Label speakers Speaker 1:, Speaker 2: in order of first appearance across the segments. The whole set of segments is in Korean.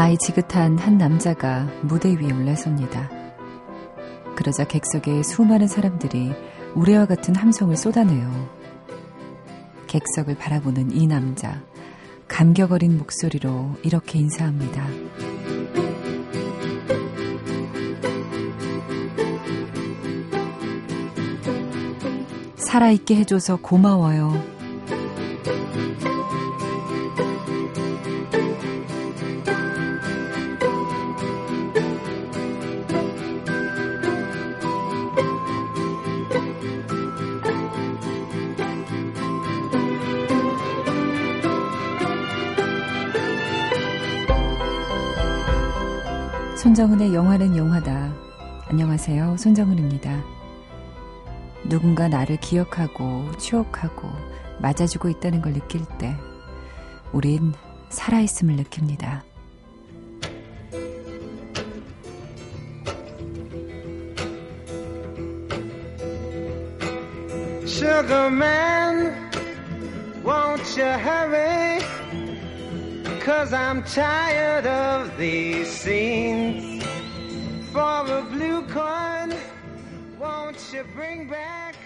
Speaker 1: 나이 지긋한 한 남자가 무대 위에 올라섭니다. 그러자 객석에 수많은 사람들이 우레와 같은 함성을 쏟아내요. 객석을 바라보는 이 남자, 감격 어린 목소리로 이렇게 인사합니다. 살아있게 해줘서 고마워요. 손정은의 영화는 영화다. 안녕하세요. 손정은입니다. 누군가 나를 기억하고 추억하고 맞아주고 있다는 걸 느낄 때 우린 살아있음을 느낍니다. Sugarman, won't you hurry? Cause I'm tired of these scenes. For a blue coin, won't you bring back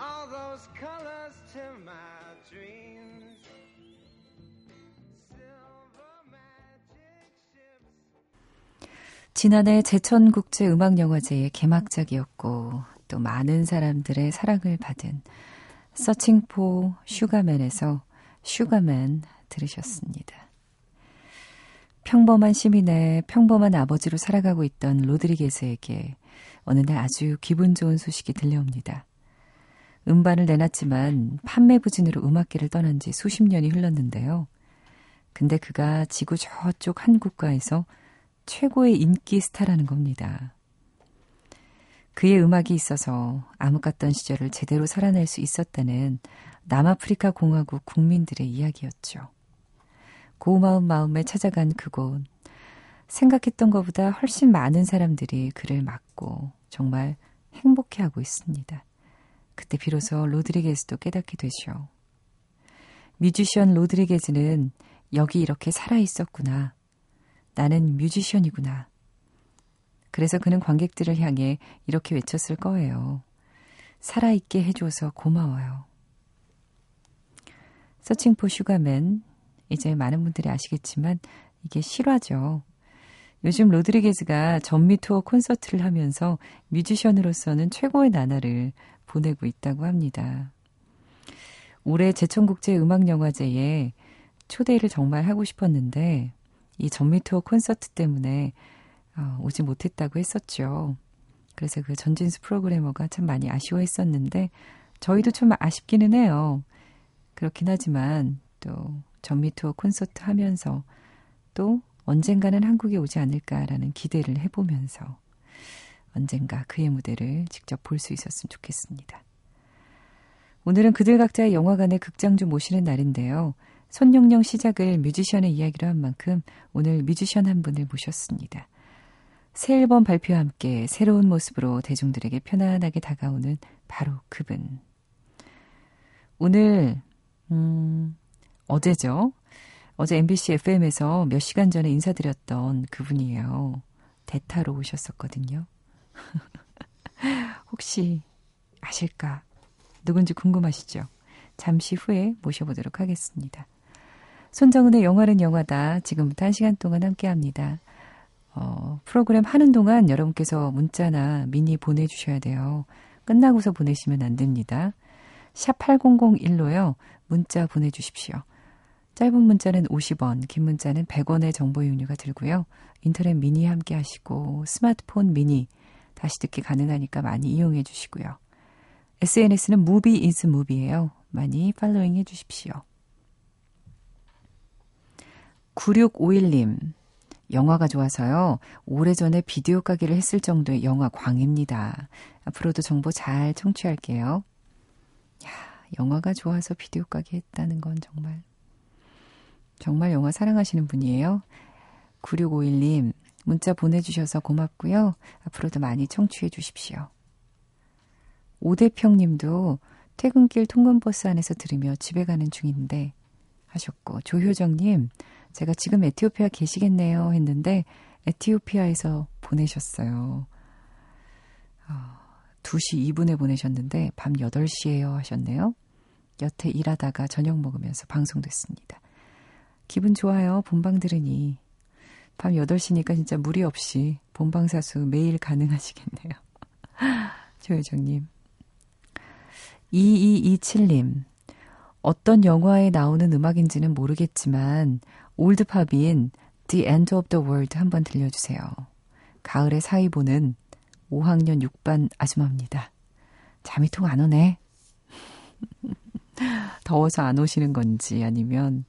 Speaker 1: all those colors to my dreams? 지난해 제천국제음악영화제의 개막작이었고 또 많은 사람들의 사랑을 받은 서칭포 슈가맨에서 슈가맨 들으셨습니다. 평범한 시민의 평범한 아버지로 살아가고 있던 로드리게스에게 어느 날 아주 기분 좋은 소식이 들려옵니다. 음반을 내놨지만 판매 부진으로 음악계를 떠난 지 수십 년이 흘렀는데요. 근데 그가 지구 저쪽 한 국가에서 최고의 인기 스타라는 겁니다. 그의 음악이 있어서 암흑 같던 시절을 제대로 살아낼 수 있었다는 남아프리카 공화국 국민들의 이야기였죠. 고마운 마음에 찾아간 그곳. 생각했던 것보다 훨씬 많은 사람들이 그를 맞고 정말 행복해하고 있습니다. 그때 비로소 로드리게즈도 깨닫게 되죠. 뮤지션 로드리게즈는 여기 이렇게 살아 있었구나. 나는 뮤지션이구나. 그래서 그는 관객들을 향해 이렇게 외쳤을 거예요. 살아있게 해줘서 고마워요. 서칭포 슈가맨 이제 많은 분들이 아시겠지만 이게 실화죠. 요즘 로드리게즈가 전미 투어 콘서트를 하면서 뮤지션으로서는 최고의 나날을 보내고 있다고 합니다. 올해 제천국제 음악영화제에 초대를 정말 하고 싶었는데 이 전미 투어 콘서트 때문에 어, 오지 못했다고 했었죠. 그래서 그 전진수 프로그래머가 참 많이 아쉬워했었는데 저희도 좀 아쉽기는 해요. 그렇긴 하지만 또 전미 투어 콘서트 하면서 또 언젠가는 한국에 오지 않을까라는 기대를 해보면서 언젠가 그의 무대를 직접 볼 수 있었으면 좋겠습니다. 오늘은 그들 각자의 영화관에 극장주 모시는 날인데요. 손영령 시작을 뮤지션의 이야기로 한 만큼 오늘 뮤지션 한 분을 모셨습니다. 새 앨범 발표와 함께 새로운 모습으로 대중들에게 편안하게 다가오는 바로 그분. 오늘, 음, 어제죠. 어제 MBC FM에서 몇 시간 전에 인사드렸던 그분이에요. 대타로 오셨었거든요. 혹시 아실까? 누군지 궁금하시죠? 잠시 후에 모셔보도록 하겠습니다. 손정은의 영화는 영화다. 지금부터 한 시간 동안 함께 합니다. 어, 프로그램 하는 동안 여러분께서 문자나 미니 보내주셔야 돼요. 끝나고서 보내시면 안 됩니다. 샵 8001로요. 문자 보내주십시오. 짧은 문자는 50원, 긴 문자는 100원의 정보 이용료가 들고요. 인터넷 미니 함께 하시고 스마트폰 미니 다시 듣기 가능하니까 많이 이용해 주시고요. SNS는 무비 인스 무비예요. 많이 following 해 주십시오. 9651님. 영화가 좋아서요. 오래전에 비디오 가게를 했을 정도의 영화 광입니다. 앞으로도 정보 잘 청취할게요. 야, 영화가 좋아서 비디오 가게 했다는 건 정말 정말 영화 사랑하시는 분이에요. 9651님, 문자 보내주셔서 고맙고요. 앞으로도 많이 청취해 주십시오. 오대평 님도 퇴근길 통근버스 안에서 들으며 집에 가는 중인데 하셨고, 조효정 님, 제가 지금 에티오피아 계시겠네요 했는데, 에티오피아에서 보내셨어요. 어, 2시 2분에 보내셨는데, 밤 8시에요 하셨네요. 여태 일하다가 저녁 먹으면서 방송됐습니다. 기분 좋아요. 본방 들으니. 밤 8시니까 진짜 무리 없이 본방사수 매일 가능하시겠네요. 조효정님. 2227님. 어떤 영화에 나오는 음악인지는 모르겠지만 올드팝인 The End of the World 한번 들려주세요. 가을에 사이 보는 5학년 6반 아줌마입니다. 잠이 통 안 오네. 더워서 안 오시는 건지 아니면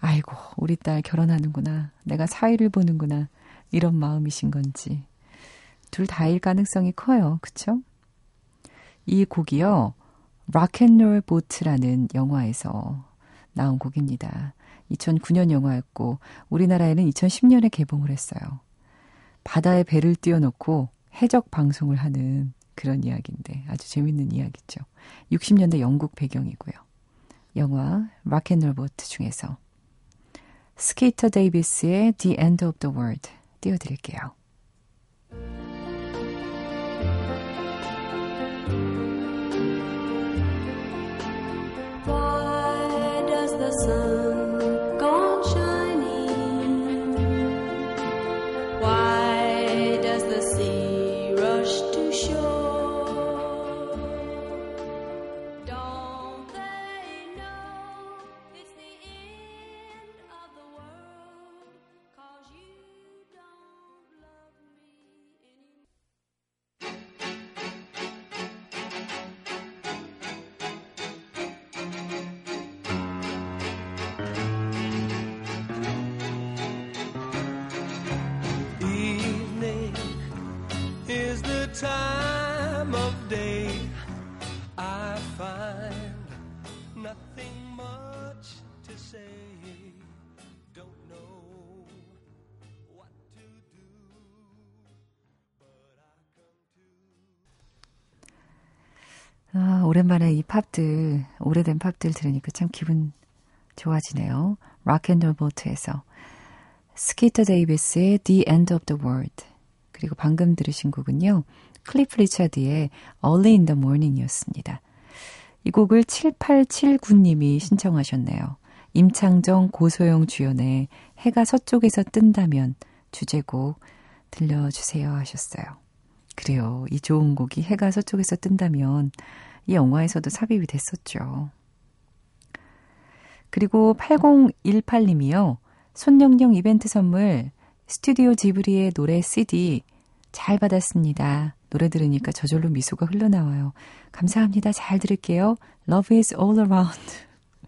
Speaker 1: 아이고 우리 딸 결혼하는구나. 내가 사위를 보는구나. 이런 마음이신 건지. 둘 다일 가능성이 커요. 그쵸? 이 곡이요. 락앤롤 보트라는 영화에서 나온 곡입니다. 2009년 영화였고 우리나라에는 2010년에 개봉을 했어요. 바다에 배를 띄워놓고 해적 방송을 하는 그런 이야기인데 아주 재밌는 이야기죠. 60년대 영국 배경이고요. 영화 락앤롤 보트 중에서 스케이터 데이비스의 The End of the World 띄워드릴게요. 아, 오랜만에 이 팝들, 오래된 팝들 들으니까 참 기분 좋아지네요. 락앤롤 보트에서 스키터 데이비스의 The End of the World 그리고 방금 들으신 곡은요. 클리프 리차드의 Early in the Morning이었습니다. 이 곡을 7879님이 신청하셨네요. 임창정, 고소영 주연의 해가 서쪽에서 뜬다면 주제곡 들려주세요 하셨어요. 그래요. 이 좋은 곡이 해가 서쪽에서 뜬다면 이 영화에서도 삽입이 됐었죠. 그리고 8018님이요. 손영영 이벤트 선물 스튜디오 지브리의 노래 CD 잘 받았습니다. 노래 들으니까 저절로 미소가 흘러나와요. 감사합니다. 잘 들을게요. Love is all around.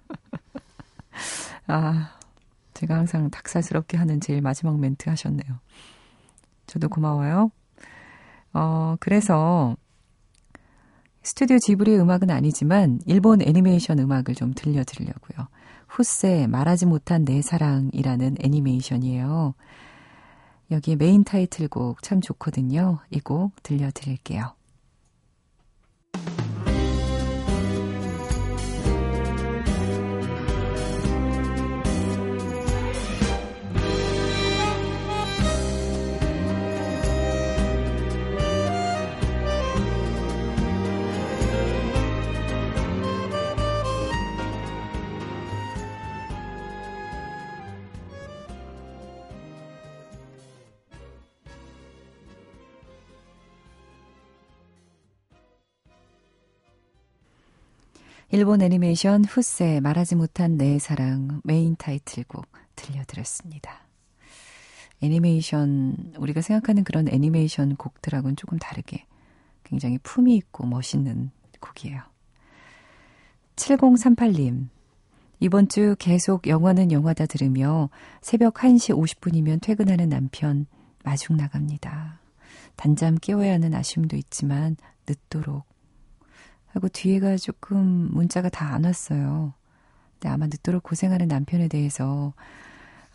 Speaker 1: 아, 제가 항상 닭살스럽게 하는 제일 마지막 멘트 하셨네요. 저도 고마워요. 어, 그래서 스튜디오 지브리의 음악은 아니지만 일본 애니메이션 음악을 좀 들려드리려고요. 후세 말하지 못한 내 사랑이라는 애니메이션이에요. 여기 메인 타이틀곡 참 좋거든요. 이 곡 들려드릴게요. 일본 애니메이션 후세 말하지 못한 내 사랑 메인 타이틀곡 들려드렸습니다. 애니메이션 우리가 생각하는 그런 애니메이션 곡들하고는 조금 다르게 굉장히 품이 있고 멋있는 곡이에요. 7038님 이번 주 계속 영화는 영화다 들으며 새벽 1시 50분이면 퇴근하는 남편 마중 나갑니다. 단잠 깨워야 하는 아쉬움도 있지만 늦도록 하고 뒤에가 조금 문자가 다 안 왔어요. 근데 아마 늦도록 고생하는 남편에 대해서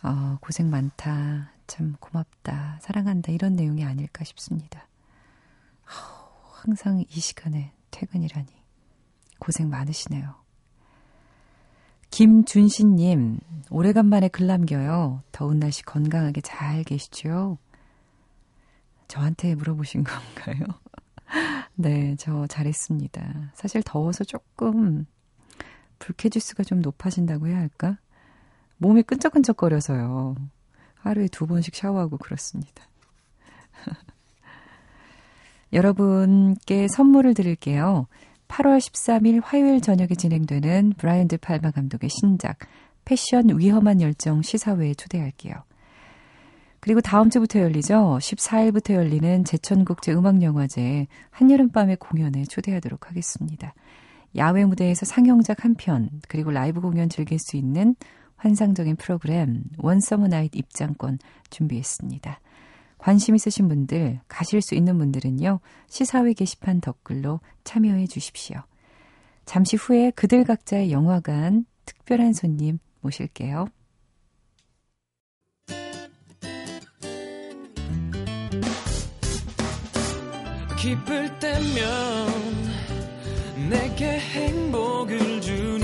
Speaker 1: 어, 고생 많다. 참 고맙다, 사랑한다 이런 내용이 아닐까 싶습니다. 항상 이 시간에 퇴근이라니 고생 많으시네요. 김준신님, 오래간만에 글 남겨요. 더운 날씨 건강하게 잘 계시죠? 저한테 물어보신 건가요? 네, 저 잘했습니다. 사실 더워서 조금 불쾌지수가 좀 높아진다고 해야 할까? 몸이 끈적끈적거려서요. 하루에 두 번씩 샤워하고 그렇습니다. 여러분께 선물을 드릴게요. 8월 13일 화요일 저녁에 진행되는 브라이언드 팔마 감독의 신작 패션 위험한 열정 시사회에 초대할게요. 그리고 다음 주부터 열리죠. 14일부터 열리는 제천국제 음악영화제 한여름밤의 공연에 초대하도록 하겠습니다. 야외 무대에서 상영작 한 편, 그리고 라이브 공연 즐길 수 있는 환상적인 프로그램 One Summer Night 입장권 준비했습니다. 관심 있으신 분들, 가실 수 있는 분들은요, 시사회 게시판 댓글로 참여해 주십시오. 잠시 후에 그들 각자의 영화관 특별한 손님 모실게요. 기쁠 때면 내게 행복을 주는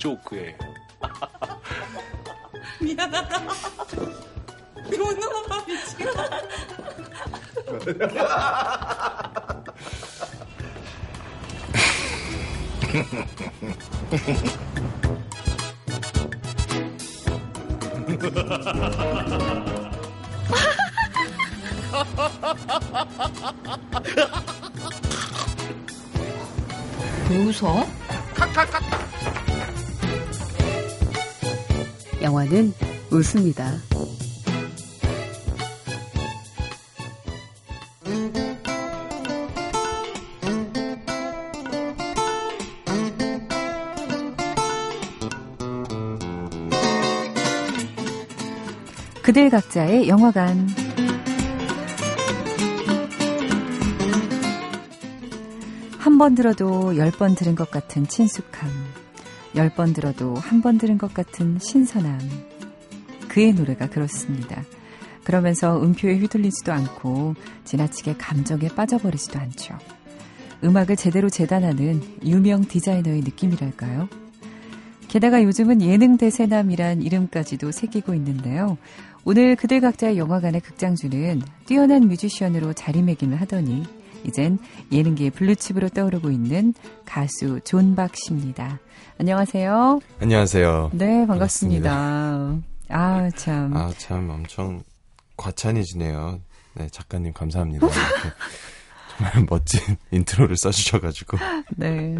Speaker 2: 조크예요.
Speaker 3: 미안하다. 너무너무 미치겠
Speaker 1: 웃어? 영화는 웃습니다. 그들 각자의 영화관. 한 번 들어도 열 번 들은 것 같은 친숙함. 열 번 들어도 한 번 들은 것 같은 신선함. 그의 노래가 그렇습니다. 그러면서 음표에 휘둘리지도 않고 지나치게 감정에 빠져버리지도 않죠. 음악을 제대로 재단하는 유명 디자이너의 느낌이랄까요? 게다가 요즘은 예능 대세남이란 이름까지도 새기고 있는데요. 오늘 그들 각자의 영화관의 극장주는 뛰어난 뮤지션으로 자리매김을 하더니 이젠 예능계의 블루칩으로 떠오르고 있는 가수 존박 씨입니다. 안녕하세요.
Speaker 4: 안녕하세요.
Speaker 1: 네, 반갑습니다. 반갑습니다. 아, 참.
Speaker 4: 아, 참 엄청 과찬이시네요. 네, 작가님 감사합니다. 정말 멋진 intro를 써주셔가지고.
Speaker 1: 네.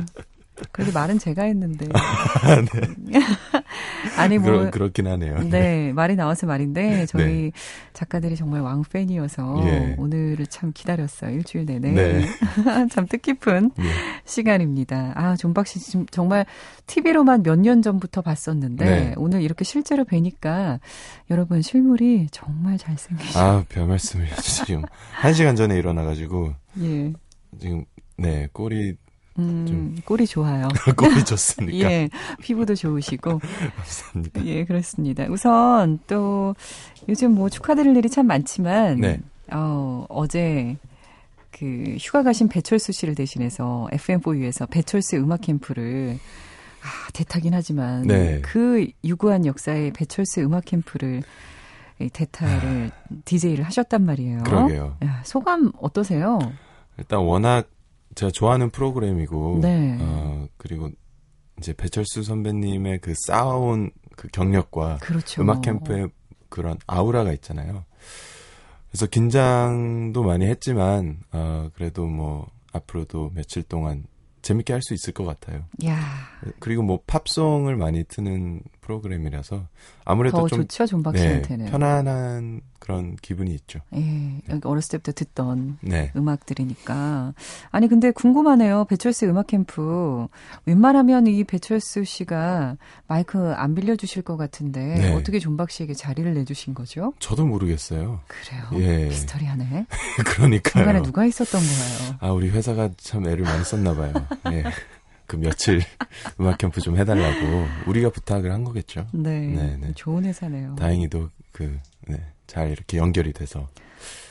Speaker 1: 그래도 말은 제가 했는데. 네. 아니 뭐
Speaker 4: 그러, 그렇긴 하네요.
Speaker 1: 네, 네, 말이 나와서 말인데 저희 네. 작가들이 정말 왕 팬이어서 예. 오늘을 참 기다렸어요 일주일 내내. 네. 참 뜻깊은 예. 시간입니다. 아 존박 씨 지금 정말 TV로만 몇 년 전부터 봤었는데 네. 오늘 이렇게 실제로 뵈니까 여러분 실물이 정말 잘생기죠.
Speaker 4: 아별 말씀이요 지금 한 시간 전에 일어나가지고 예. 지금 네 꼬리
Speaker 1: 음, 꼴이 좋아요.
Speaker 4: 꼴이 좋습니까?
Speaker 1: 예, 피부도 좋으시고.
Speaker 4: 감사합니다.
Speaker 1: 예, 그렇습니다. 우선 또 요즘 뭐 축하드릴 일이 참 많지만, 네. 어, 어제 그 휴가 가신 배철수 씨를 대신해서 FM4U에서 배철수 음악 캠프를 아, 대타긴 하지만 네. 그 유구한 역사의 배철수 음악 캠프를 대타를 DJ를 하셨단 말이에요.
Speaker 4: 그러게요.
Speaker 1: 야, 소감 어떠세요?
Speaker 4: 일단 워낙 제가 좋아하는 프로그램이고, 네. 어, 그리고 이제 배철수 선배님의 그 쌓아온 그 경력과
Speaker 1: 그렇죠.
Speaker 4: 음악 캠프의 그런 아우라가 있잖아요. 그래서 긴장도 많이 했지만 어 그래도 뭐 앞으로도 며칠 동안 재밌게 할 수 있을 것 같아요.
Speaker 1: 야.
Speaker 4: 그리고 뭐 팝송을 많이 트는 프로그램이라서 아무래도 더좀
Speaker 1: 좋죠
Speaker 4: 네, 편안한 그런 기분이 있죠.
Speaker 1: 예, 여기 어렸을 때부터 듣던
Speaker 4: 네.
Speaker 1: 음악들이니까. 아니 근데 궁금하네요. 배철수 음악 캠프 웬만하면 이 배철수 씨가 마이크 안 빌려주실 것 같은데
Speaker 4: 네.
Speaker 1: 어떻게 존박 씨에게 자리를 내주신 거죠?
Speaker 4: 저도 모르겠어요.
Speaker 1: 그래요.
Speaker 4: 예.
Speaker 1: 미스터리하네.
Speaker 4: 그러니까요.
Speaker 1: 중간에 누가 있었던 거예요?
Speaker 4: 아, 우리 회사가 참 애를 많이 썼나 봐요. 예. 그 며칠 음악 캠프 좀 해달라고 우리가 부탁을 한 거겠죠.
Speaker 1: 네,
Speaker 4: 네, 네.
Speaker 1: 좋은 회사네요.
Speaker 4: 다행히도 그, 네, 잘 이렇게 연결이 돼서.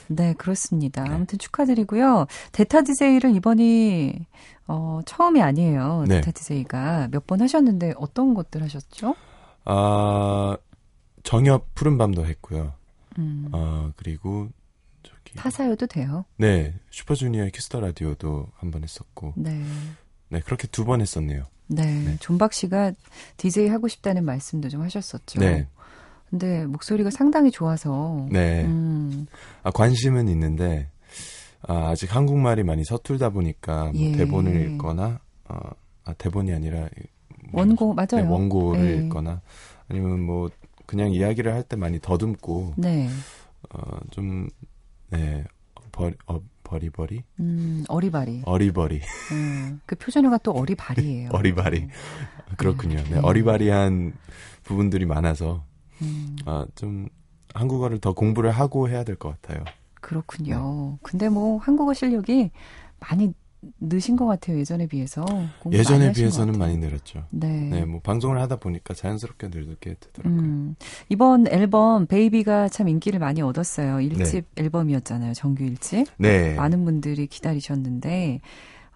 Speaker 1: 네, 그렇습니다.
Speaker 4: 네.
Speaker 1: 아무튼 축하드리고요. 대타 디제이를 이번이 어, 처음이 아니에요.
Speaker 4: 네.
Speaker 1: 대타 디제이가 몇 번 하셨는데 어떤 것들 하셨죠?
Speaker 4: 아, 정엽 푸른밤도 했고요.
Speaker 1: 음,
Speaker 4: 어, 그리고 저기.
Speaker 1: 타사여도 돼요.
Speaker 4: 네, 슈퍼주니어의 키스 더 라디오도 한 번 했었고.
Speaker 1: 네.
Speaker 4: 네, 그렇게 두 번 했었네요.
Speaker 1: 네,
Speaker 4: 네.
Speaker 1: 존박 씨가 디제이 하고 싶다는 말씀도 좀 하셨었죠.
Speaker 4: 네.
Speaker 1: 근데 목소리가 상당히 좋아서
Speaker 4: 네.
Speaker 1: 음,
Speaker 4: 아, 관심은 있는데, 아, 아직 한국말이 많이 서툴다 보니까, 뭐
Speaker 1: 예.
Speaker 4: 대본을 읽거나, 어, 아, 대본이 아니라, 뭐
Speaker 1: 원고 맞아요.
Speaker 4: 네, 원고를
Speaker 1: 네.
Speaker 4: 읽거나, 아니면 뭐, 그냥 이야기를 할 때 많이 더듬고,
Speaker 1: 네.
Speaker 4: 어, 좀, 네, 버, 어, 버리버리?
Speaker 1: 음, 어리바리.
Speaker 4: 어리버리.
Speaker 1: 음, 그 표준어가 또 어리바리예요.
Speaker 4: 어리바리. 그렇군요. 네,
Speaker 1: 네.
Speaker 4: 어리바리한 부분들이 많아서,
Speaker 1: 음,
Speaker 4: 아, 좀, 한국어를 더 공부를 하고 해야 될 것 같아요.
Speaker 1: 그렇군요. 근데 뭐 한국어 실력이 많이 느신 것 같아요. 예전에 비해서.
Speaker 4: 예전에 비해서는
Speaker 1: 것
Speaker 4: 많이. 늘었죠.
Speaker 1: 네.
Speaker 4: 네, 뭐 방송을 하다 보니까 자연스럽게 늘게 되더라고요.
Speaker 1: 음, 이번 앨범 베이비가 참 인기를 많이 얻었어요. 1집 앨범이었잖아요. 정규 1집.
Speaker 4: 네.
Speaker 1: 많은 분들이 기다리셨는데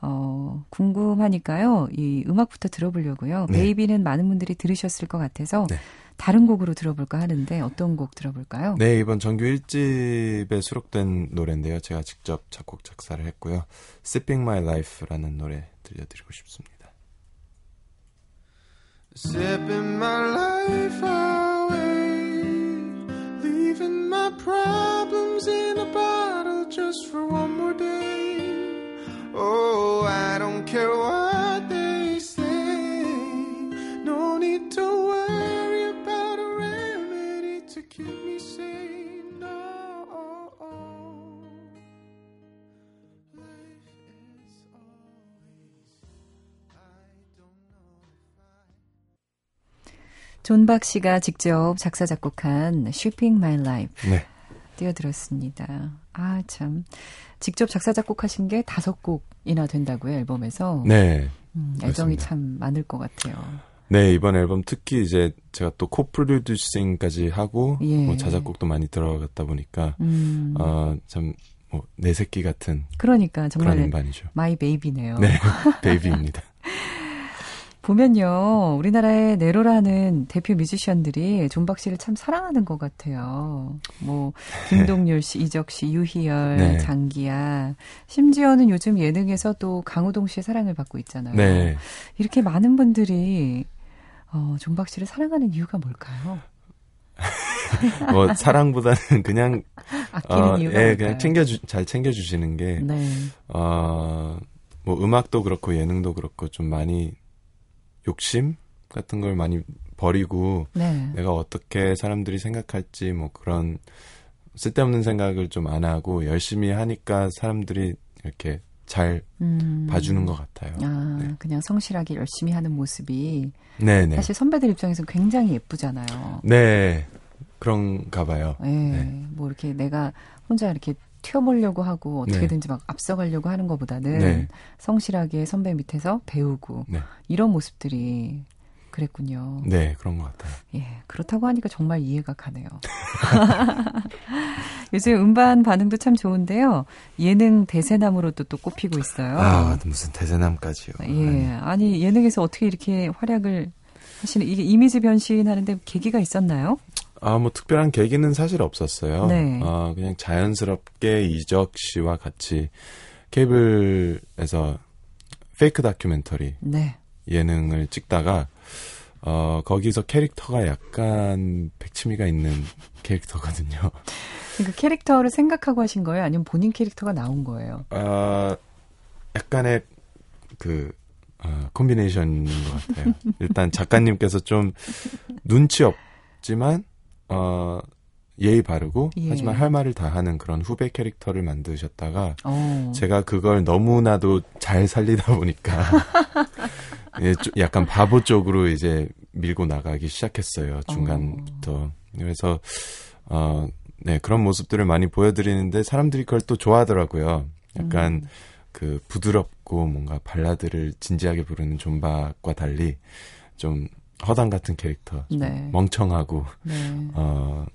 Speaker 1: 어, 궁금하니까요. 이 음악부터 들어보려고요.
Speaker 4: 네.
Speaker 1: 베이비는 많은 분들이 들으셨을 것 같아서
Speaker 4: 네.
Speaker 1: 다른 곡으로 들어볼까 하는데 어떤 곡 들어볼까요?
Speaker 4: 네, 이번 정규 1집에 수록된 노래인데요. 제가 직접 작곡 작사를 했고요. Sipping My Life라는 노래 들려드리고 싶습니다.
Speaker 2: Sipping my life away, leaving my problems in a bottle just for one more day. Oh, I don't care what
Speaker 1: 존박 씨가 직접 작사 작곡한 Shipping My Life
Speaker 4: 네.
Speaker 1: 띄워드렸습니다. 아, 참. 직접 작사 작곡하신 게 다섯 곡이나 된다고요, 앨범에서.
Speaker 4: 네.
Speaker 1: 음, 애정이
Speaker 4: 그렇습니다.
Speaker 1: 참 많을 것 같아요.
Speaker 4: 네, 이번 앨범 특히 이제 제가 또 co-producing까지 하고
Speaker 1: 예.
Speaker 4: 뭐 자작곡도 많이 들어갔다 보니까
Speaker 1: 음,
Speaker 4: 어, 참 뭐, 내 새끼 같은
Speaker 1: 그러니까
Speaker 4: 그런
Speaker 1: 정말
Speaker 4: 음반이죠.
Speaker 1: my baby네요.
Speaker 4: 네, baby입니다.
Speaker 1: 보면요, 우리나라의 내로라는 대표 뮤지션들이 존박 씨를 참 사랑하는 것 같아요. 뭐, 김동률 씨, 이적 씨, 유희열,
Speaker 4: 네.
Speaker 1: 장기야. 심지어는 요즘 예능에서 또 강호동 씨의 사랑을 받고 있잖아요.
Speaker 4: 네.
Speaker 1: 이렇게 많은 분들이, 어, 존박 씨를 사랑하는 이유가 뭘까요?
Speaker 4: 뭐 사랑보다는 그냥
Speaker 1: 아끼는
Speaker 4: 어,
Speaker 1: 이유가
Speaker 4: 예,
Speaker 1: 뭘까요?
Speaker 4: 그냥 챙겨주 잘 챙겨주시는 게
Speaker 1: 네.
Speaker 4: 어, 뭐 음악도 그렇고 예능도 그렇고 좀 많이 욕심 같은 걸 많이 버리고
Speaker 1: 네.
Speaker 4: 내가 어떻게 사람들이 생각할지 뭐 그런 쓸데없는 생각을 좀 안 하고 열심히 하니까 사람들이 이렇게 잘
Speaker 1: 음.
Speaker 4: 봐주는 것 같아요.
Speaker 1: 아,
Speaker 4: 네.
Speaker 1: 그냥 성실하게 열심히 하는 모습이
Speaker 4: 네네.
Speaker 1: 사실 선배들 입장에서 굉장히 예쁘잖아요.
Speaker 4: 네. 그런가 봐요.
Speaker 1: 예,
Speaker 4: 네.
Speaker 1: 뭐 이렇게 내가 혼자 이렇게 튀어보려고 하고 어떻게든지 막 앞서가려고 하는 것보다는
Speaker 4: 네.
Speaker 1: 성실하게 선배 밑에서 배우고
Speaker 4: 네.
Speaker 1: 이런 모습들이 그랬군요.
Speaker 4: 네, 그런 것 같아요.
Speaker 1: 예, 그렇다고 하니까 정말 이해가 가네요. 요즘 음반 반응도 참 좋은데요. 예능 대세남으로도 또 꼽히고 있어요.
Speaker 4: 아, 무슨 대세남까지요.
Speaker 1: 예, 아니 예능에서 어떻게 이렇게 활약을 하시는 이게 이미지 변신하는데 계기가 있었나요?
Speaker 4: 아, 뭐 특별한 계기는 사실 없었어요.
Speaker 1: 네.
Speaker 4: 아, 그냥 자연스럽게 이적 씨와 같이 케이블에서 페이크 다큐멘터리
Speaker 1: 네.
Speaker 4: 예능을 찍다가 어 거기서 캐릭터가 약간 백치미가 있는 캐릭터거든요.
Speaker 1: 그 캐릭터를 생각하고 하신 거예요? 아니면 본인 캐릭터가 나온 거예요?
Speaker 4: 아 약간의 그 어, 콤비네이션인 것 같아요. 일단 작가님께서 좀 눈치 없지만 어 예의 바르고
Speaker 1: 예.
Speaker 4: 하지만 할 말을 다 하는 그런 후배 캐릭터를 만드셨다가
Speaker 1: 어.
Speaker 4: 제가 그걸 너무나도 잘 살리다 보니까 예, 좀 약간 바보 쪽으로 이제 밀고 나가기 시작했어요 중간부터 그래서 어, 네 그런 모습들을 많이 보여드리는데 사람들이 그걸 또 좋아하더라고요 약간
Speaker 1: 음.
Speaker 4: 그 부드럽고 뭔가 발라드를 진지하게 부르는 존박과 달리 좀 허당 같은 캐릭터 좀
Speaker 1: 네.
Speaker 4: 멍청하고
Speaker 1: 네.
Speaker 4: 어,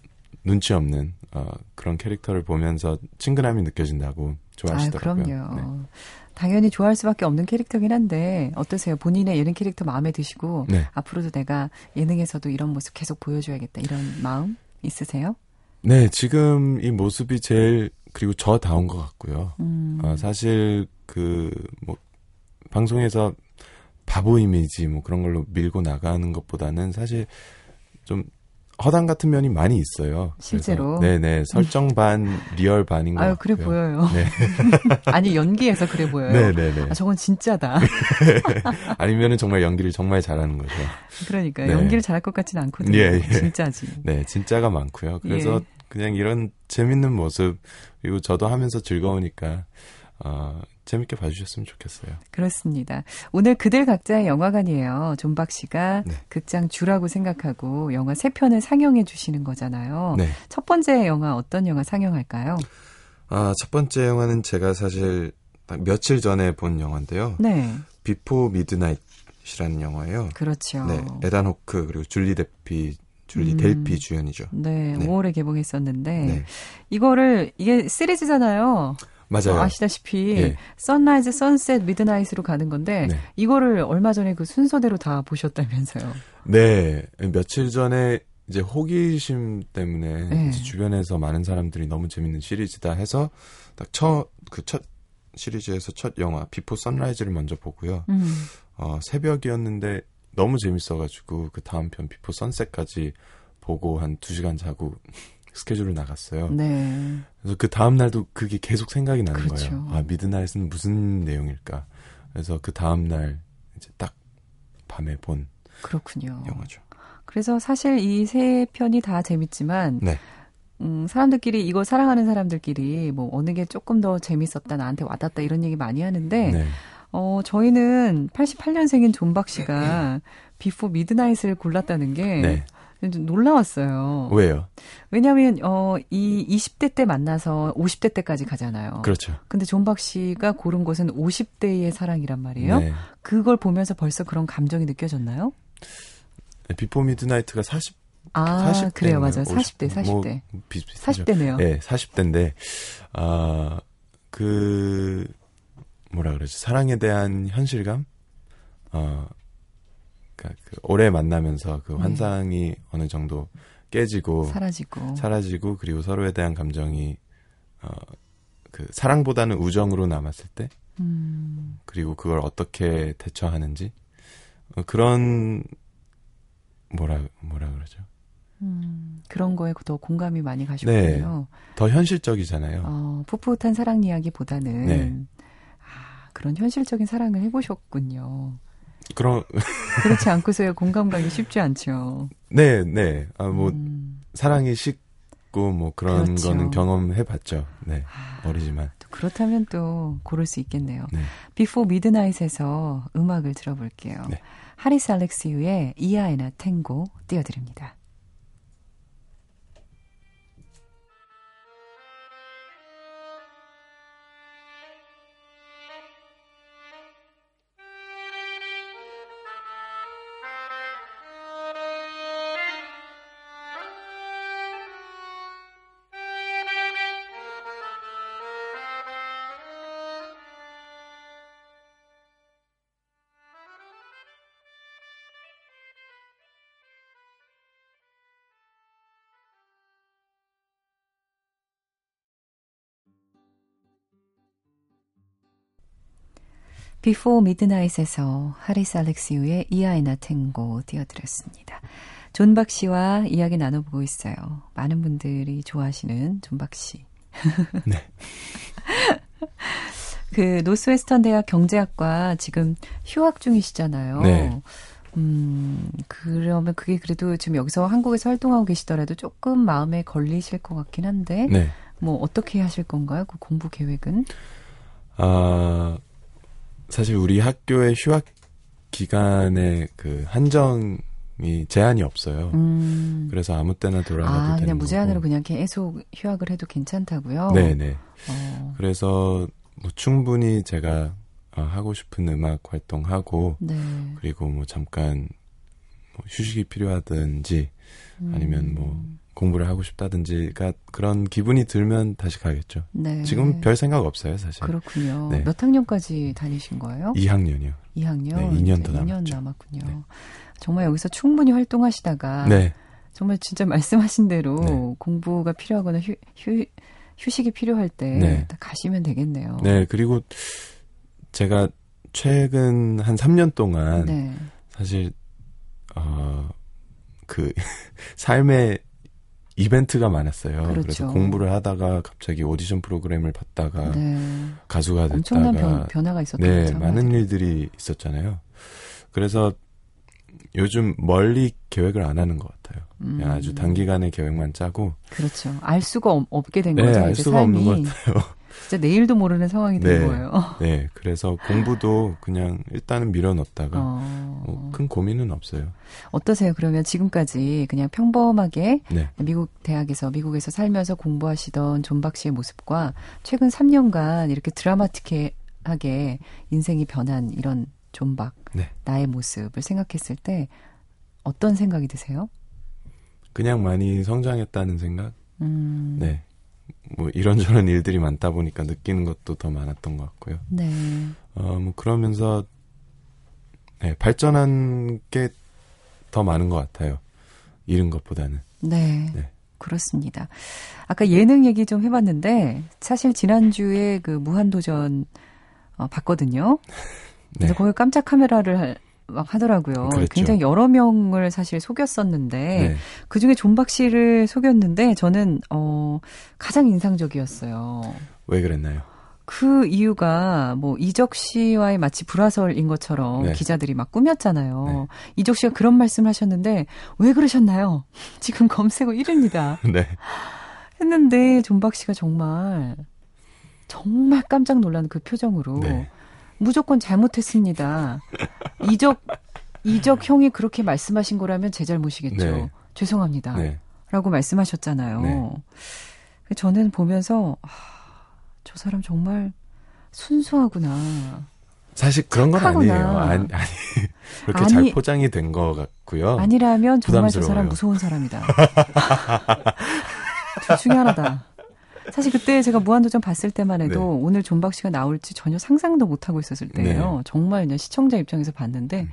Speaker 4: 눈치 없는 어, 그런 캐릭터를 보면서 친근함이 느껴진다고
Speaker 1: 아,
Speaker 4: 좋아하시더라고요.
Speaker 1: 그럼요.
Speaker 4: 네.
Speaker 1: 당연히 좋아할 수밖에 없는 캐릭터긴 한데 어떠세요? 본인의 예능 캐릭터 마음에 드시고
Speaker 4: 네.
Speaker 1: 앞으로도 내가 예능에서도 이런 모습 계속 보여줘야겠다 이런 마음 있으세요?
Speaker 4: 네, 지금 이 모습이 제일 그리고 저다운 것 같고요.
Speaker 1: 음,
Speaker 4: 어, 사실 그 뭐 방송에서 바보 이미지 뭐 그런 걸로 밀고 나가는 것보다는 사실 좀 허당 같은 면이 많이 있어요.
Speaker 1: 실제로?
Speaker 4: 네네 설정 반 리얼 반인 것
Speaker 1: 아유
Speaker 4: 같고요.
Speaker 1: 그래 보여요.
Speaker 4: 네,
Speaker 1: 아니 연기에서 그래 보여요.
Speaker 4: 네네네.
Speaker 1: 아, 저건 진짜다.
Speaker 4: 아니면은 정말 연기를 정말 잘하는 거죠.
Speaker 1: 그러니까
Speaker 4: 네.
Speaker 1: 연기를 잘할 것 같지는 않거든요.
Speaker 4: 예, 예.
Speaker 1: 진짜지.
Speaker 4: 네, 진짜가 많고요. 그래서
Speaker 1: 예.
Speaker 4: 그냥 이런 재밌는 모습 그리고 저도 하면서 즐거우니까 어, 재밌게 봐주셨으면 좋겠어요.
Speaker 1: 그렇습니다. 오늘 그들 각자의 영화관이에요. 존박 씨가
Speaker 4: 네.
Speaker 1: 극장주라고 생각하고 영화 세 편을 상영해 주시는 거잖아요.
Speaker 4: 네.
Speaker 1: 첫 번째 영화 어떤 영화 상영할까요?
Speaker 4: 아, 첫 번째 영화는 제가 사실 딱 며칠 전에 본 영화인데요.
Speaker 1: 네,
Speaker 4: Before Midnight이라는 영화예요.
Speaker 1: 그렇죠.
Speaker 4: 네, 에단 호크 그리고 줄리 데피, 줄리
Speaker 1: 음.
Speaker 4: 델피 주연이죠.
Speaker 1: 네,
Speaker 4: 네.
Speaker 1: 5월에 개봉했었는데
Speaker 4: 네,
Speaker 1: 이거를 이게 시리즈잖아요.
Speaker 4: 맞아요.
Speaker 1: 아시다시피
Speaker 4: 예.
Speaker 1: Sunrise, Sunset, Midnight으로 가는 건데
Speaker 4: 네.
Speaker 1: 이거를 얼마 전에 그 순서대로 다 보셨다면서요.
Speaker 4: 네, 며칠 전에 이제 호기심 때문에
Speaker 1: 네.
Speaker 4: 이제 주변에서 많은 사람들이 너무 재밌는 시리즈다 해서 딱 첫 그 첫 시리즈에서 첫 영화 Before Sunrise를 먼저 보고요.
Speaker 1: 음.
Speaker 4: 어, 새벽이었는데 너무 재밌어가지고 그 다음 편 Before Sunset까지 보고 한두 시간 자고 스케줄을 나갔어요.
Speaker 1: 네.
Speaker 4: 그래서 그 다음 날도 그게 계속 생각이 나는
Speaker 1: 그렇죠.
Speaker 4: 거예요. 아 Midnight은 무슨 내용일까? 그래서 그 다음 날 이제 딱 밤에 본
Speaker 1: 그렇군요.
Speaker 4: 영화죠.
Speaker 1: 그래서 사실 이 세 편이 다 재밌지만
Speaker 4: 네.
Speaker 1: 음, 사람들끼리 이거 사랑하는 사람들끼리 뭐 어느 게 조금 더 재밌었다 나한테 와닿다 이런 얘기 많이 하는데
Speaker 4: 네.
Speaker 1: 어 저희는 88년생인 존박 씨가 Before Midnight을 골랐다는 게
Speaker 4: 네.
Speaker 1: 좀 놀라웠어요.
Speaker 4: 왜요?
Speaker 1: 왜냐하면 어, 이 20대 때 만나서 50대 때까지 가잖아요.
Speaker 4: 그렇죠.
Speaker 1: 근데 존박 씨가 고른 곳은 50대의 사랑이란 말이에요.
Speaker 4: 네.
Speaker 1: 그걸 보면서 벌써 그런 감정이 느껴졌나요?
Speaker 4: 네, Before Midnight가 40,
Speaker 1: 아,
Speaker 4: 40대
Speaker 1: 그래요, 맞아요. 40대, 40대.
Speaker 4: 뭐 비슷비슷하죠.
Speaker 1: 40대네요.
Speaker 4: 네, 40대인데 아, 그 뭐라 그러지? 사랑에 대한 현실감? 어, 그러니까 그 오래 만나면서 그
Speaker 1: 네.
Speaker 4: 환상이 어느 정도 깨지고
Speaker 1: 사라지고.
Speaker 4: 사라지고 그리고 서로에 대한 감정이 어, 그 사랑보다는 우정으로 남았을 때
Speaker 1: 음,
Speaker 4: 그리고 그걸 어떻게 대처하는지 어, 그런 뭐라 뭐라 그러죠?
Speaker 1: 음, 그런 거에 더 공감이 많이 가셨군요.
Speaker 4: 더 현실적이잖아요.
Speaker 1: 어, 풋풋한 사랑 이야기보다는
Speaker 4: 네.
Speaker 1: 아, 그런 현실적인 사랑을 해보셨군요.
Speaker 4: 그런
Speaker 1: 그렇지 않고서야 공감 가기 쉽지 않죠.
Speaker 4: 네, 네. 아, 뭐
Speaker 1: 음,
Speaker 4: 사랑이 식고 뭐 그런
Speaker 1: 그렇죠.
Speaker 4: 거는 경험해 봤죠. 네.
Speaker 1: 아,
Speaker 4: 어리지만.
Speaker 1: 또 그렇다면 또 고를 수 있겠네요.
Speaker 4: 네.
Speaker 1: Before Midnight에서 음악을 들어볼게요.
Speaker 4: 네.
Speaker 1: 하리스 알렉시우의 이아에나 탱고 띄워드립니다. Before Midnight에서 하리스 알렉시우의 이아이나 탱고 띄워드렸습니다. 존박 씨와 이야기 나눠보고 있어요. 많은 분들이 좋아하시는 존박 씨.
Speaker 4: 네.
Speaker 1: 그 노스웨스턴 대학 경제학과 지금 휴학 중이시잖아요.
Speaker 4: 네.
Speaker 1: 음, 그러면 그게 그래도 지금 여기서 한국에서 활동하고 계시더라도 조금 마음에 걸리실 것 같긴 한데,
Speaker 4: 네.
Speaker 1: 뭐 어떻게 하실 건가요? 그 공부 계획은?
Speaker 4: 아, 사실 우리 학교의 휴학 기간에 그 한정 이 제한이 없어요.
Speaker 1: 음.
Speaker 4: 그래서 아무 때나 돌아가도
Speaker 1: 아,
Speaker 4: 되는
Speaker 1: 그냥 무제한으로
Speaker 4: 거고.
Speaker 1: 그냥 계속 휴학을 해도 괜찮다고요?
Speaker 4: 네네.
Speaker 1: 어,
Speaker 4: 그래서 뭐 충분히 제가 어, 하고 싶은 음악 활동하고
Speaker 1: 네.
Speaker 4: 그리고 뭐 잠깐 뭐 휴식이 필요하든지
Speaker 1: 음.
Speaker 4: 아니면 뭐 공부를 하고 싶다든지가 그런 기분이 들면 다시 가겠죠.
Speaker 1: 네.
Speaker 4: 지금 별 생각 없어요, 사실.
Speaker 1: 그렇군요.
Speaker 4: 네.
Speaker 1: 몇 학년까지 다니신 거예요?
Speaker 4: 2학년이요.
Speaker 1: 2학년?
Speaker 4: 네, 2년 더
Speaker 1: 2년
Speaker 4: 남았죠.
Speaker 1: 남았군요.
Speaker 4: 네.
Speaker 1: 정말 여기서 충분히 활동하시다가
Speaker 4: 네.
Speaker 1: 정말 진짜 말씀하신 대로
Speaker 4: 네.
Speaker 1: 공부가 필요하거나 휴, 휴, 휴식이 필요할 때
Speaker 4: 네.
Speaker 1: 다 가시면 되겠네요.
Speaker 4: 네, 그리고 제가 최근 한 3년 동안
Speaker 1: 네.
Speaker 4: 사실 어, 그 삶의 이벤트가 많았어요.
Speaker 1: 그렇죠.
Speaker 4: 래서 공부를 하다가 갑자기 오디션 프로그램을 받다가
Speaker 1: 네.
Speaker 4: 가수가 됐다가
Speaker 1: 엄청난 변, 변화가 있었던
Speaker 4: 네,
Speaker 1: 거죠.
Speaker 4: 많은 일들이 있었잖아요. 그래서 요즘 멀리 계획을 안 하는 것 같아요.
Speaker 1: 음,
Speaker 4: 아주 단기간의 계획만 짜고
Speaker 1: 그렇죠. 알 수가 없, 없게 된
Speaker 4: 네,
Speaker 1: 거죠.
Speaker 4: 알 수가
Speaker 1: 삶이
Speaker 4: 없는 것 같아요.
Speaker 1: 진짜 내일도 모르는 상황이 된
Speaker 4: 네.
Speaker 1: 거예요.
Speaker 4: 네, 그래서 공부도 그냥 일단은 밀어넣다가
Speaker 1: 어,
Speaker 4: 뭐큰 고민은 없어요.
Speaker 1: 어떠세요? 그러면 지금까지 그냥 평범하게
Speaker 4: 네.
Speaker 1: 미국 대학에서 미국에서 살면서 공부하시던 존박 씨의 모습과 최근 3년간 이렇게 드라마틱하게 인생이 변한 이런 존박
Speaker 4: 네.
Speaker 1: 나의 모습을 생각했을 때 어떤 생각이 드세요?
Speaker 4: 그냥 많이 성장했다는 생각?
Speaker 1: 음,
Speaker 4: 네. 뭐 이런저런 일들이 많다 보니까 느끼는 것도 더 많았던 것 같고요.
Speaker 1: 네.
Speaker 4: 어, 뭐 그러면서 네, 발전한 게 더 많은 것 같아요. 잃은 것보다는.
Speaker 1: 네.
Speaker 4: 네.
Speaker 1: 그렇습니다. 아까 예능 얘기 좀 해봤는데 사실 지난주에 그 무한도전 어, 봤거든요.
Speaker 4: 네.
Speaker 1: 근데 거기 깜짝 카메라를 할- 막 하더라고요.
Speaker 4: 그랬죠.
Speaker 1: 굉장히 여러 명을 사실 속였었는데
Speaker 4: 네.
Speaker 1: 그 중에 존박 씨를 속였는데 저는 어 가장 인상적이었어요.
Speaker 4: 왜 그랬나요?
Speaker 1: 그 이유가 뭐 이적 씨와의 마치 불화설인 것처럼
Speaker 4: 네.
Speaker 1: 기자들이 막 꾸몄잖아요. 이적 씨가 그런 말씀을 하셨는데 왜 그러셨나요? 지금 검색어 1위입니다.
Speaker 4: 네.
Speaker 1: 했는데 존박 씨가 정말 정말 깜짝 놀란 그 표정으로
Speaker 4: 네.
Speaker 1: 무조건 잘못했습니다. 이적 이적 형이 그렇게 말씀하신 거라면 제 잘못이겠죠.
Speaker 4: 네.
Speaker 1: 죄송합니다.
Speaker 4: 네.
Speaker 1: 라고 말씀하셨잖아요.
Speaker 4: 네.
Speaker 1: 저는 보면서 아, 저 사람 정말 순수하구나.
Speaker 4: 사실 그런 건
Speaker 1: 착하구나.
Speaker 4: 아니에요. 아니, 아니 그렇게
Speaker 1: 아니-
Speaker 4: 잘 포장이 된 것 같고요.
Speaker 1: 아니라면 정말 저
Speaker 4: 부담스러워요.
Speaker 1: 사람 무서운 사람이다. 둘 중에 하나다. 사실 그때 제가 무한도전 봤을 때만 해도
Speaker 4: 네.
Speaker 1: 오늘 존박 씨가 나올지 전혀 상상도 못 하고 있었을 때예요.
Speaker 4: 네.
Speaker 1: 정말 그냥 시청자 입장에서 봤는데
Speaker 4: 음.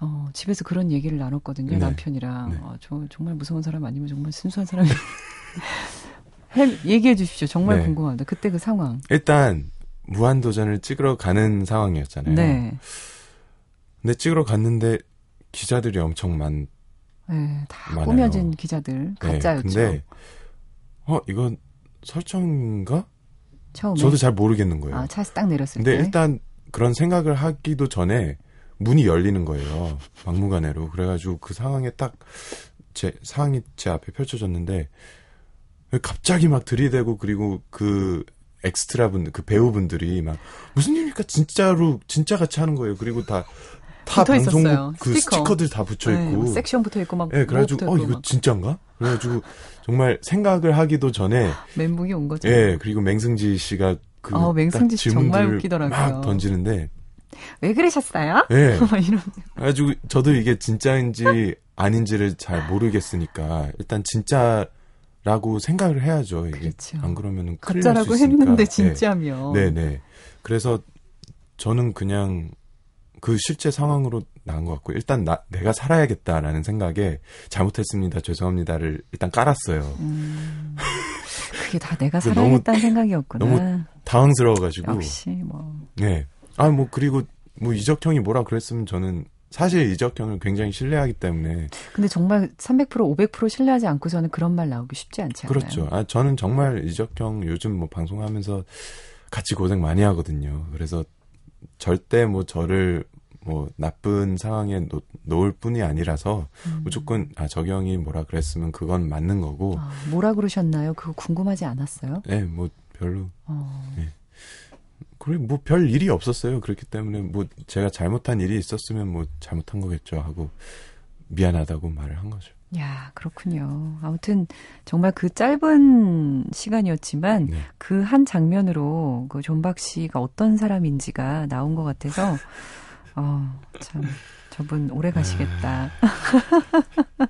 Speaker 1: 어, 집에서 그런 얘기를 나눴거든요.
Speaker 4: 네.
Speaker 1: 남편이랑
Speaker 4: 네.
Speaker 1: 어, 저 정말 무서운 사람 아니면 정말 순수한 사람이 해- 얘기해 주십시오. 정말
Speaker 4: 네.
Speaker 1: 궁금합니다. 그때 그 상황.
Speaker 4: 일단 무한도전을 찍으러 가는 상황이었잖아요.
Speaker 1: 네.
Speaker 4: 근데 찍으러 갔는데 기자들이 엄청 많.
Speaker 1: 네, 다
Speaker 4: 많아요.
Speaker 1: 꾸며진 기자들
Speaker 4: 네,
Speaker 1: 가짜였죠.
Speaker 4: 근데 어 이건 설정인가?
Speaker 1: 처음에
Speaker 4: 저도 잘 모르겠는 거예요.
Speaker 1: 아, 차에서 딱 내렸을
Speaker 4: 근데
Speaker 1: 때.
Speaker 4: 일단 그런 생각을 하기도 전에 문이 열리는 거예요. 막무가내로. 그래가지고 그 상황에 딱 제 상황이 제 앞에 펼쳐졌는데 갑자기 막 들이대고 그리고 그 엑스트라 분들 그 배우분들이 막 무슨 일입니까 진짜로 진짜 같이 하는 거예요. 그리고 다 다
Speaker 1: 붙어 있었어요.
Speaker 4: 방송국 그
Speaker 1: 스티커.
Speaker 4: 스티커 들 다 붙여
Speaker 1: 네,
Speaker 4: 있고.
Speaker 1: 막 섹션 붙어 있고 막
Speaker 4: 예, 그래가지고 뭐어 이거
Speaker 1: 막
Speaker 4: 진짜인가? 그래가지고 정말 생각을 하기도 전에
Speaker 1: 멘붕이 온 거죠.
Speaker 4: 예 그리고 맹승지 씨가 그
Speaker 1: 아, 맹승지 딱씨 정말 웃기더라고요.
Speaker 4: 막 던지는데
Speaker 1: 왜 그러셨어요? 예막 이런.
Speaker 4: 그래가지고 저도 이게 진짜인지 아닌지를 잘 모르겠으니까 일단 진짜 라고 생각을 해야죠. 이게
Speaker 1: 그렇죠.
Speaker 4: 안 그러면은
Speaker 1: 가짜라고. 했는데
Speaker 4: 예.
Speaker 1: 진짜면.
Speaker 4: 네네. 그래서 저는 그냥 그 실제 상황으로 나온 것 같고 일단 나 내가 살아야겠다라는 생각에 잘못했습니다 죄송합니다를 일단 깔았어요.
Speaker 1: 음, 그게 다 내가
Speaker 4: 그
Speaker 1: 살아야겠다는 생각이었구나.
Speaker 4: 너무 당황스러워가지고
Speaker 1: 역시 뭐.
Speaker 4: 네 아, 뭐, 그리고, 뭐, 이적형이 뭐라 그랬으면 저는 사실 이적형을 굉장히 신뢰하기 때문에.
Speaker 1: 근데 정말 300% 500% 신뢰하지 않고서는 그런 말 나오기 쉽지 않지 않나요?
Speaker 4: 그렇죠. 아, 저는 정말 이적형 요즘 뭐 방송하면서 같이 고생 많이 하거든요. 그래서 절대 뭐 저를 뭐 나쁜 상황에 놓, 놓을 뿐이 아니라서
Speaker 1: 음.
Speaker 4: 무조건 아 저경이 뭐라 그랬으면 그건 맞는 거고
Speaker 1: 아, 뭐라 그러셨나요? 그거 궁금하지 않았어요?
Speaker 4: 네 뭐 별로
Speaker 1: 어.
Speaker 4: 그리고 뭐 별 일이 없었어요 그렇기 때문에 뭐 제가 잘못한 일이 있었으면 뭐 잘못한 거겠죠 하고 미안하다고 말을 한 거죠
Speaker 1: 야, 그렇군요. 아무튼 정말 그 짧은 시간이었지만
Speaker 4: 네.
Speaker 1: 그한 장면으로 그 존박 씨가 어떤 사람인지가 나온 것 같아서 어, 참 저분 오래 가시겠다.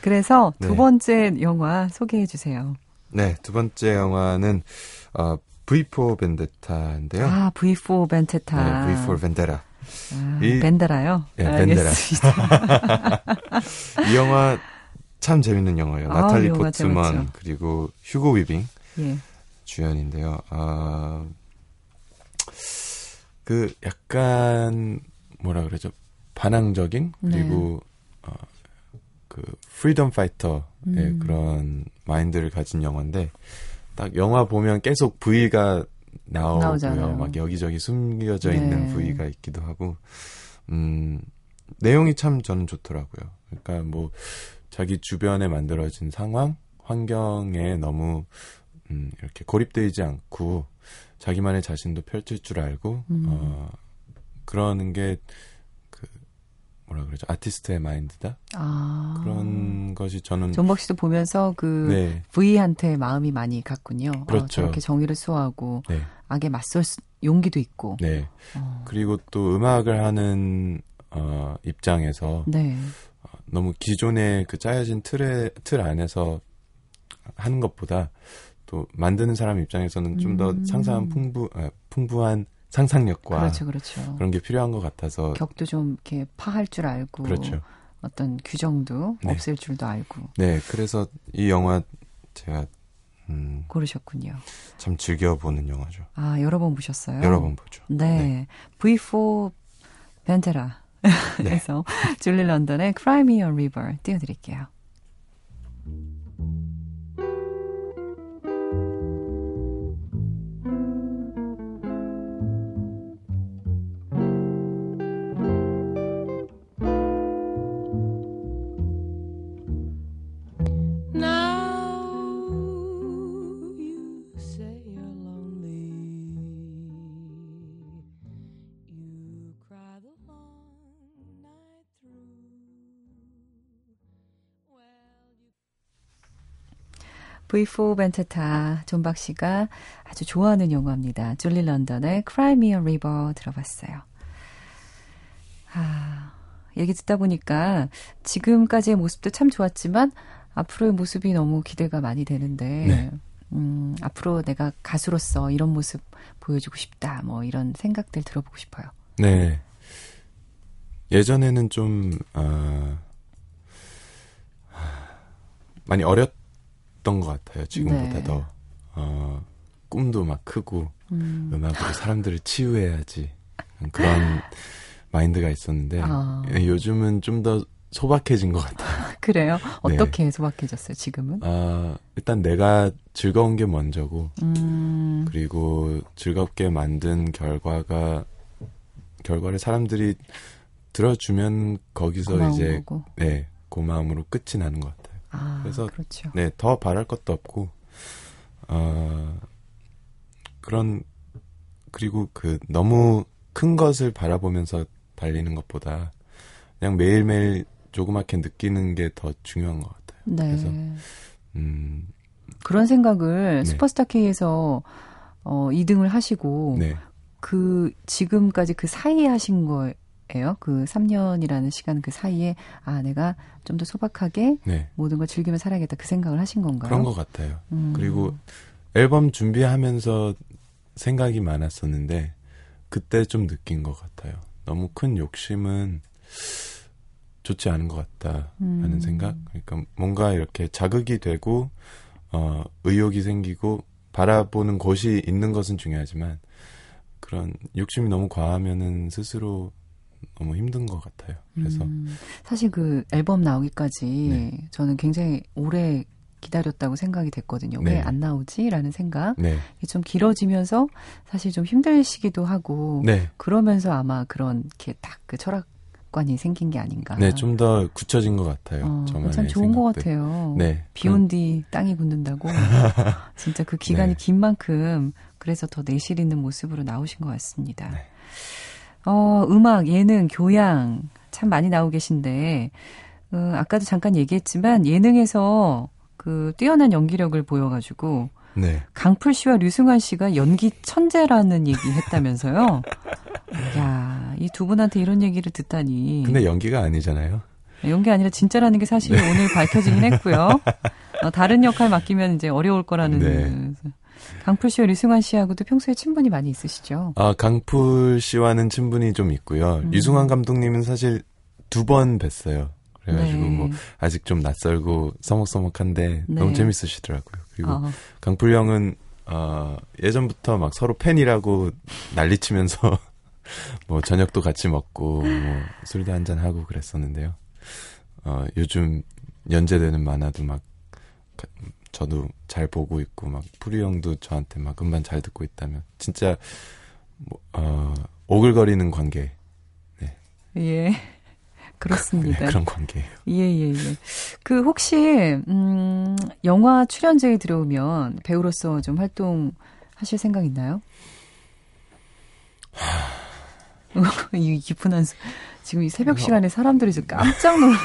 Speaker 1: 그래서 두
Speaker 4: 네.
Speaker 1: 번째 영화 소개해 주세요.
Speaker 4: 네, 두 번째 영화는 어, V4 벤데타인데요
Speaker 1: 아, V4 벤테타.
Speaker 4: 네, V4 벤데라
Speaker 1: 아,
Speaker 4: 이-
Speaker 1: Vendetta요?
Speaker 4: 예,
Speaker 1: Vendetta.
Speaker 4: 이 영화 참 재밌는 영화예요
Speaker 1: 아,
Speaker 4: 나탈리 포츠먼
Speaker 1: 재밌죠.
Speaker 4: 그리고 휴고 위빙
Speaker 1: 예.
Speaker 4: 주연인데요. 아, 그 약간 뭐라 그러죠? 반항적인 그리고 어, 그 freedom fighter의
Speaker 1: 음.
Speaker 4: 그런 마인드를 가진 영화인데 딱 영화 보면 계속 V가 나오고요.
Speaker 1: 나오잖아요.
Speaker 4: 막 여기저기 숨겨져
Speaker 1: 네.
Speaker 4: 있는 V가 있기도 하고 음 내용이 참 저는 좋더라고요. 그러니까 뭐 자기 주변에 만들어진 상황, 환경에 너무 음, 이렇게 고립되지 않고 자기만의 자신도 펼칠 줄 알고
Speaker 1: 음.
Speaker 4: 어, 그러는 게그 뭐라 그러죠 아티스트의 마인드다
Speaker 1: 아.
Speaker 4: 그런 것이 저는
Speaker 1: 존박 씨도 보면서 그
Speaker 4: 네,
Speaker 1: V한테 마음이 많이 갔군요. 어,
Speaker 4: 그렇죠.
Speaker 1: 저렇게 정의를 수호하고
Speaker 4: 네,
Speaker 1: 악에 맞설 수- 용기도 있고.
Speaker 4: 네.
Speaker 1: 어,
Speaker 4: 그리고 또 음악을 하는 어, 입장에서
Speaker 1: 네.
Speaker 4: 너무 기존의 그 짜여진 틀에 틀 안에서 하는 것보다 또 만드는 사람 입장에서는 좀더
Speaker 1: 음.
Speaker 4: 상상한 풍부 아, 풍부한 상상력과
Speaker 1: 그렇죠, 그렇죠.
Speaker 4: 그런 게 필요한 것 같아서
Speaker 1: 격도 좀 이렇게 파할 줄 알고
Speaker 4: 그렇죠.
Speaker 1: 어떤 규정도
Speaker 4: 네.
Speaker 1: 없앨 줄도 알고
Speaker 4: 네, 그래서 이 영화 제가 음,
Speaker 1: 고르셨군요.
Speaker 4: 참 즐겨 보는 영화죠.
Speaker 1: 아 여러 번 보셨어요?
Speaker 4: 여러 번 보죠.
Speaker 1: 네. V4 벤테라.
Speaker 4: 네.
Speaker 1: 에서 줄리 런던의 Cry Me a River 띄워드릴게요. V4 벤테타 존박 씨가 아주 좋아하는 영화입니다. 줄리 런던의 Cry Me a River 들어봤어요. 아, 얘기 듣다 보니까 지금까지의 모습도 참 좋았지만 앞으로의 모습이 너무 기대가 많이 되는데
Speaker 4: 네.
Speaker 1: 음, 앞으로 내가 가수로서 이런 모습 보여주고 싶다. 뭐 이런 생각들 들어보고 싶어요.
Speaker 4: 네. 예전에는 좀 어, 많이 어렸 던 것 같아요. 지금보다
Speaker 1: 네.
Speaker 4: 더 어, 꿈도 막 크고
Speaker 1: 음,
Speaker 4: 음악으로 사람들을 치유해야지 그런 마인드가 있었는데
Speaker 1: 아.
Speaker 4: 예, 요즘은 좀 더 소박해진 것 같아요.
Speaker 1: 그래요?
Speaker 4: 네.
Speaker 1: 어떻게 소박해졌어요, 지금은?
Speaker 4: 아, 일단 내가 즐거운 게 먼저고
Speaker 1: 음,
Speaker 4: 그리고 즐겁게 만든 결과가 결과를 사람들이 들어주면 거기서 이제
Speaker 1: 거고.
Speaker 4: 네 고마움으로 끝이 나는 것 같아요.
Speaker 1: 아,
Speaker 4: 그래서
Speaker 1: 그렇죠.
Speaker 4: 네 더 바랄 것도 없고 어 그런 그리고 그 너무 큰 것을 바라보면서 달리는 것보다 그냥 매일매일 조그맣게 느끼는 게 더 중요한 것 같아요.
Speaker 1: 네.
Speaker 4: 그래서 음,
Speaker 1: 그런 생각을
Speaker 4: 네.
Speaker 1: 슈퍼스타 K에서 어, 2등을 하시고
Speaker 4: 네,
Speaker 1: 그 지금까지 그 사이에 하신 거 예요? 그 3년이라는 시간 그 사이에 아 내가 좀 더 소박하게
Speaker 4: 네
Speaker 1: 모든 걸 즐기며 살아야겠다 그 생각을 하신 건가요?
Speaker 4: 그런 것 같아요.
Speaker 1: 음.
Speaker 4: 그리고 앨범 준비하면서 생각이 많았었는데 그때 좀 느낀 것 같아요. 너무 큰 욕심은 좋지 않은 것 같다 하는
Speaker 1: 음.
Speaker 4: 생각. 그러니까 뭔가 이렇게 자극이 되고 어 의욕이 생기고 바라보는 곳이 있는 것은 중요하지만 그런 욕심이 너무 과하면은 스스로 너무 힘든 것 같아요. 그래서
Speaker 1: 음, 사실 그 앨범 나오기까지
Speaker 4: 네.
Speaker 1: 저는 굉장히 오래 기다렸다고 생각이 됐거든요.
Speaker 4: 네.
Speaker 1: 왜안 나오지라는 생각.
Speaker 4: 네,
Speaker 1: 좀 길어지면서 사실 좀 힘들시기도 하고
Speaker 4: 네,
Speaker 1: 그러면서 아마 그런 이렇게 딱 그 철학관이 생긴 게 아닌가.
Speaker 4: 네, 좀 더 굳혀진 것 같아요.
Speaker 1: 어, 참 좋은 것
Speaker 4: 생각들.
Speaker 1: 같아요.
Speaker 4: 네,
Speaker 1: 비온 뒤 땅이 굳는다고. 진짜 그 기간이
Speaker 4: 네.
Speaker 1: 긴 만큼 그래서 더 내실 있는 모습으로 나오신 것 같습니다.
Speaker 4: 네.
Speaker 1: 어, 음악, 예능, 교양 참 많이 나오고 계신데 어, 아까도 잠깐 얘기했지만 예능에서 그 뛰어난 연기력을 보여가지고
Speaker 4: 네,
Speaker 1: 강풀 씨와 류승환 씨가 연기 천재라는 얘기 했다면서요. 야, 이 두 분한테 이런 얘기를 듣다니.
Speaker 4: 근데 연기가 아니잖아요.
Speaker 1: 연기 아니라 진짜라는 게 사실 오늘 밝혀지긴 했고요. 어, 다른 역할 맡기면 이제 어려울 거라는.
Speaker 4: 네.
Speaker 1: 강풀 씨와 류승환 씨하고도 평소에 친분이 많이 있으시죠?
Speaker 4: 아, 강풀 씨와는 친분이 좀 있고요.
Speaker 1: 음.
Speaker 4: 류승환 감독님은 사실 두 번 뵀어요. 그래가지고
Speaker 1: 네.
Speaker 4: 뭐 아직 좀 낯설고 서먹서먹한데
Speaker 1: 네.
Speaker 4: 너무 재밌으시더라고요. 그리고
Speaker 1: 어,
Speaker 4: 강풀 형은 어, 예전부터 막 서로 팬이라고 난리치면서 뭐 저녁도 같이 먹고 뭐 술도 한잔 하고 그랬었는데요. 어, 요즘 연재되는 만화도 막 가- 저도 잘 보고 있고 막 푸리 형도 저한테 막 음반 잘 듣고 있다면 진짜 뭐, 어, 오글거리는 관계
Speaker 1: 예. 그렇습니다.
Speaker 4: 네, 그런 관계예요.
Speaker 1: 예, 예, 예. 그 혹시 음, 영화 출연제에 들어오면 배우로서 좀 활동하실 생각 있나요? 이 깊은 한숨. 지금 이 새벽 시간에 사람들이 지금 깜짝 놀라.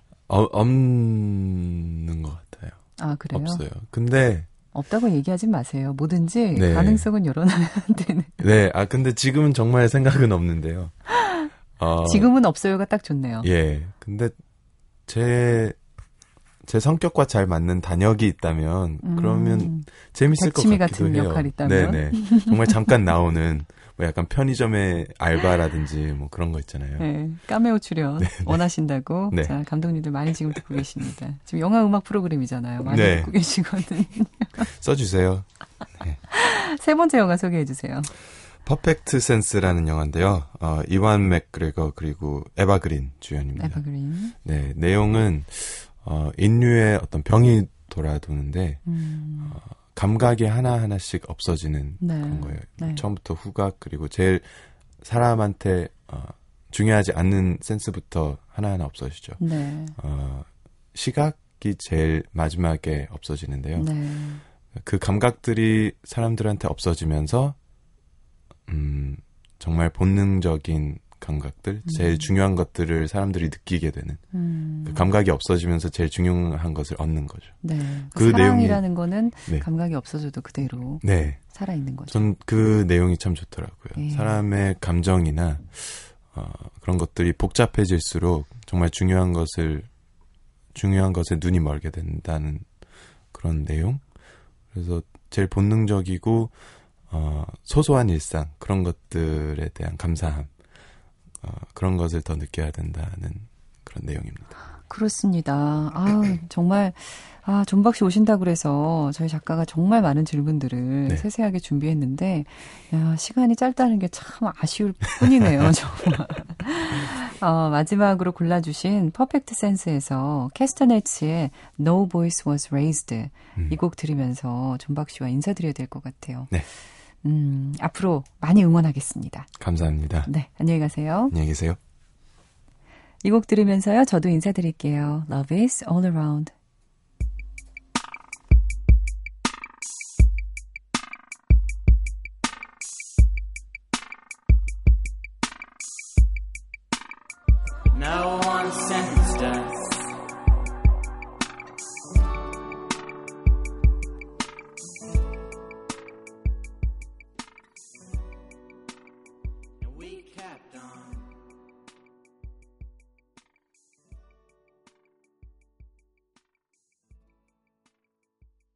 Speaker 4: 어, 없는 것 같아요.
Speaker 1: 아, 그래요?
Speaker 4: 없어요. 근데
Speaker 1: 없다고 얘기하지 마세요. 뭐든지
Speaker 4: 네.
Speaker 1: 가능성은 열어놔야 되는.
Speaker 4: 네, 아 근데 지금은 정말 생각은 없는데요. 어,
Speaker 1: 지금은 없어요가 딱 좋네요.
Speaker 4: 예. 근데 제, 제 성격과 잘 맞는 단역이 있다면, 그러면
Speaker 1: 음,
Speaker 4: 재밌을 것 같기도
Speaker 1: 같은
Speaker 4: 해요.
Speaker 1: 역할이 있다면?
Speaker 4: 네네. 정말 잠깐 나오는, 뭐 약간 편의점의 알바라든지 뭐 그런 거 있잖아요.
Speaker 1: 네, 까메오 출연 원하신다고.
Speaker 4: 네.
Speaker 1: 자, 감독님들 많이 지금 듣고 계십니다. 지금 영화 음악 프로그램이잖아요. 많이
Speaker 4: 네.
Speaker 1: 듣고 계시거든요.
Speaker 4: 써주세요.
Speaker 1: 세 번째 영화 소개해 주세요.
Speaker 4: Perfect Sense라는 영화인데요. 어, 이완 맥그레거 그리고 에바 그린 주연입니다.
Speaker 1: 에바 그린.
Speaker 4: 네, 내용은, 어, 인류의 어떤 병이 돌아도는데,
Speaker 1: 음,
Speaker 4: 감각이 하나하나씩 없어지는
Speaker 1: 네.
Speaker 4: 그런 거예요.
Speaker 1: 네.
Speaker 4: 처음부터 후각 그리고 제일 사람한테 어, 중요하지 않는 센스부터 하나하나 없어지죠.
Speaker 1: 네.
Speaker 4: 어, 시각이 제일 마지막에 없어지는데요.
Speaker 1: 네.
Speaker 4: 그 감각들이 사람들한테 없어지면서 음, 정말 본능적인 감각들, 제일 중요한 것들을 사람들이 느끼게 되는
Speaker 1: 음,
Speaker 4: 그 감각이 없어지면서 제일 중요한 것을 얻는 거죠.
Speaker 1: 네.
Speaker 4: 그
Speaker 1: 사랑이라는 거는
Speaker 4: 네.
Speaker 1: 감각이 없어져도 그대로
Speaker 4: 네.
Speaker 1: 살아 있는 거죠.
Speaker 4: 전 그 내용이 참 좋더라고요.
Speaker 1: 예.
Speaker 4: 사람의 감정이나 어, 그런 것들이 복잡해질수록 정말 중요한 것을 중요한 것에 눈이 멀게 된다는 그런 내용. 그래서 제일 본능적이고 어, 소소한 일상 그런 것들에 대한 감사함 어, 그런 것을 더 느껴야 된다는 그런 내용입니다.
Speaker 1: 그렇습니다. 아, 정말, 아, 존박 씨 오신다고 그래서 저희 작가가 정말 많은 질문들을
Speaker 4: 네.
Speaker 1: 세세하게 준비했는데, 야, 시간이 짧다는 게 참 아쉬울 뿐이네요, 정말. 어, 마지막으로 골라주신 Perfect Sense에서 캐스터네츠의 No Voice Was Raised
Speaker 4: 음.
Speaker 1: 이곡 들으면서 존박 씨와 인사드려야 될 것 같아요.
Speaker 4: 네.
Speaker 1: 음, 앞으로 많이 응원하겠습니다.
Speaker 4: 감사합니다.
Speaker 1: 네, 안녕히 가세요.
Speaker 4: 안녕히 계세요.
Speaker 1: 이 곡 들으면서요, 저도 인사드릴게요. Love is all around.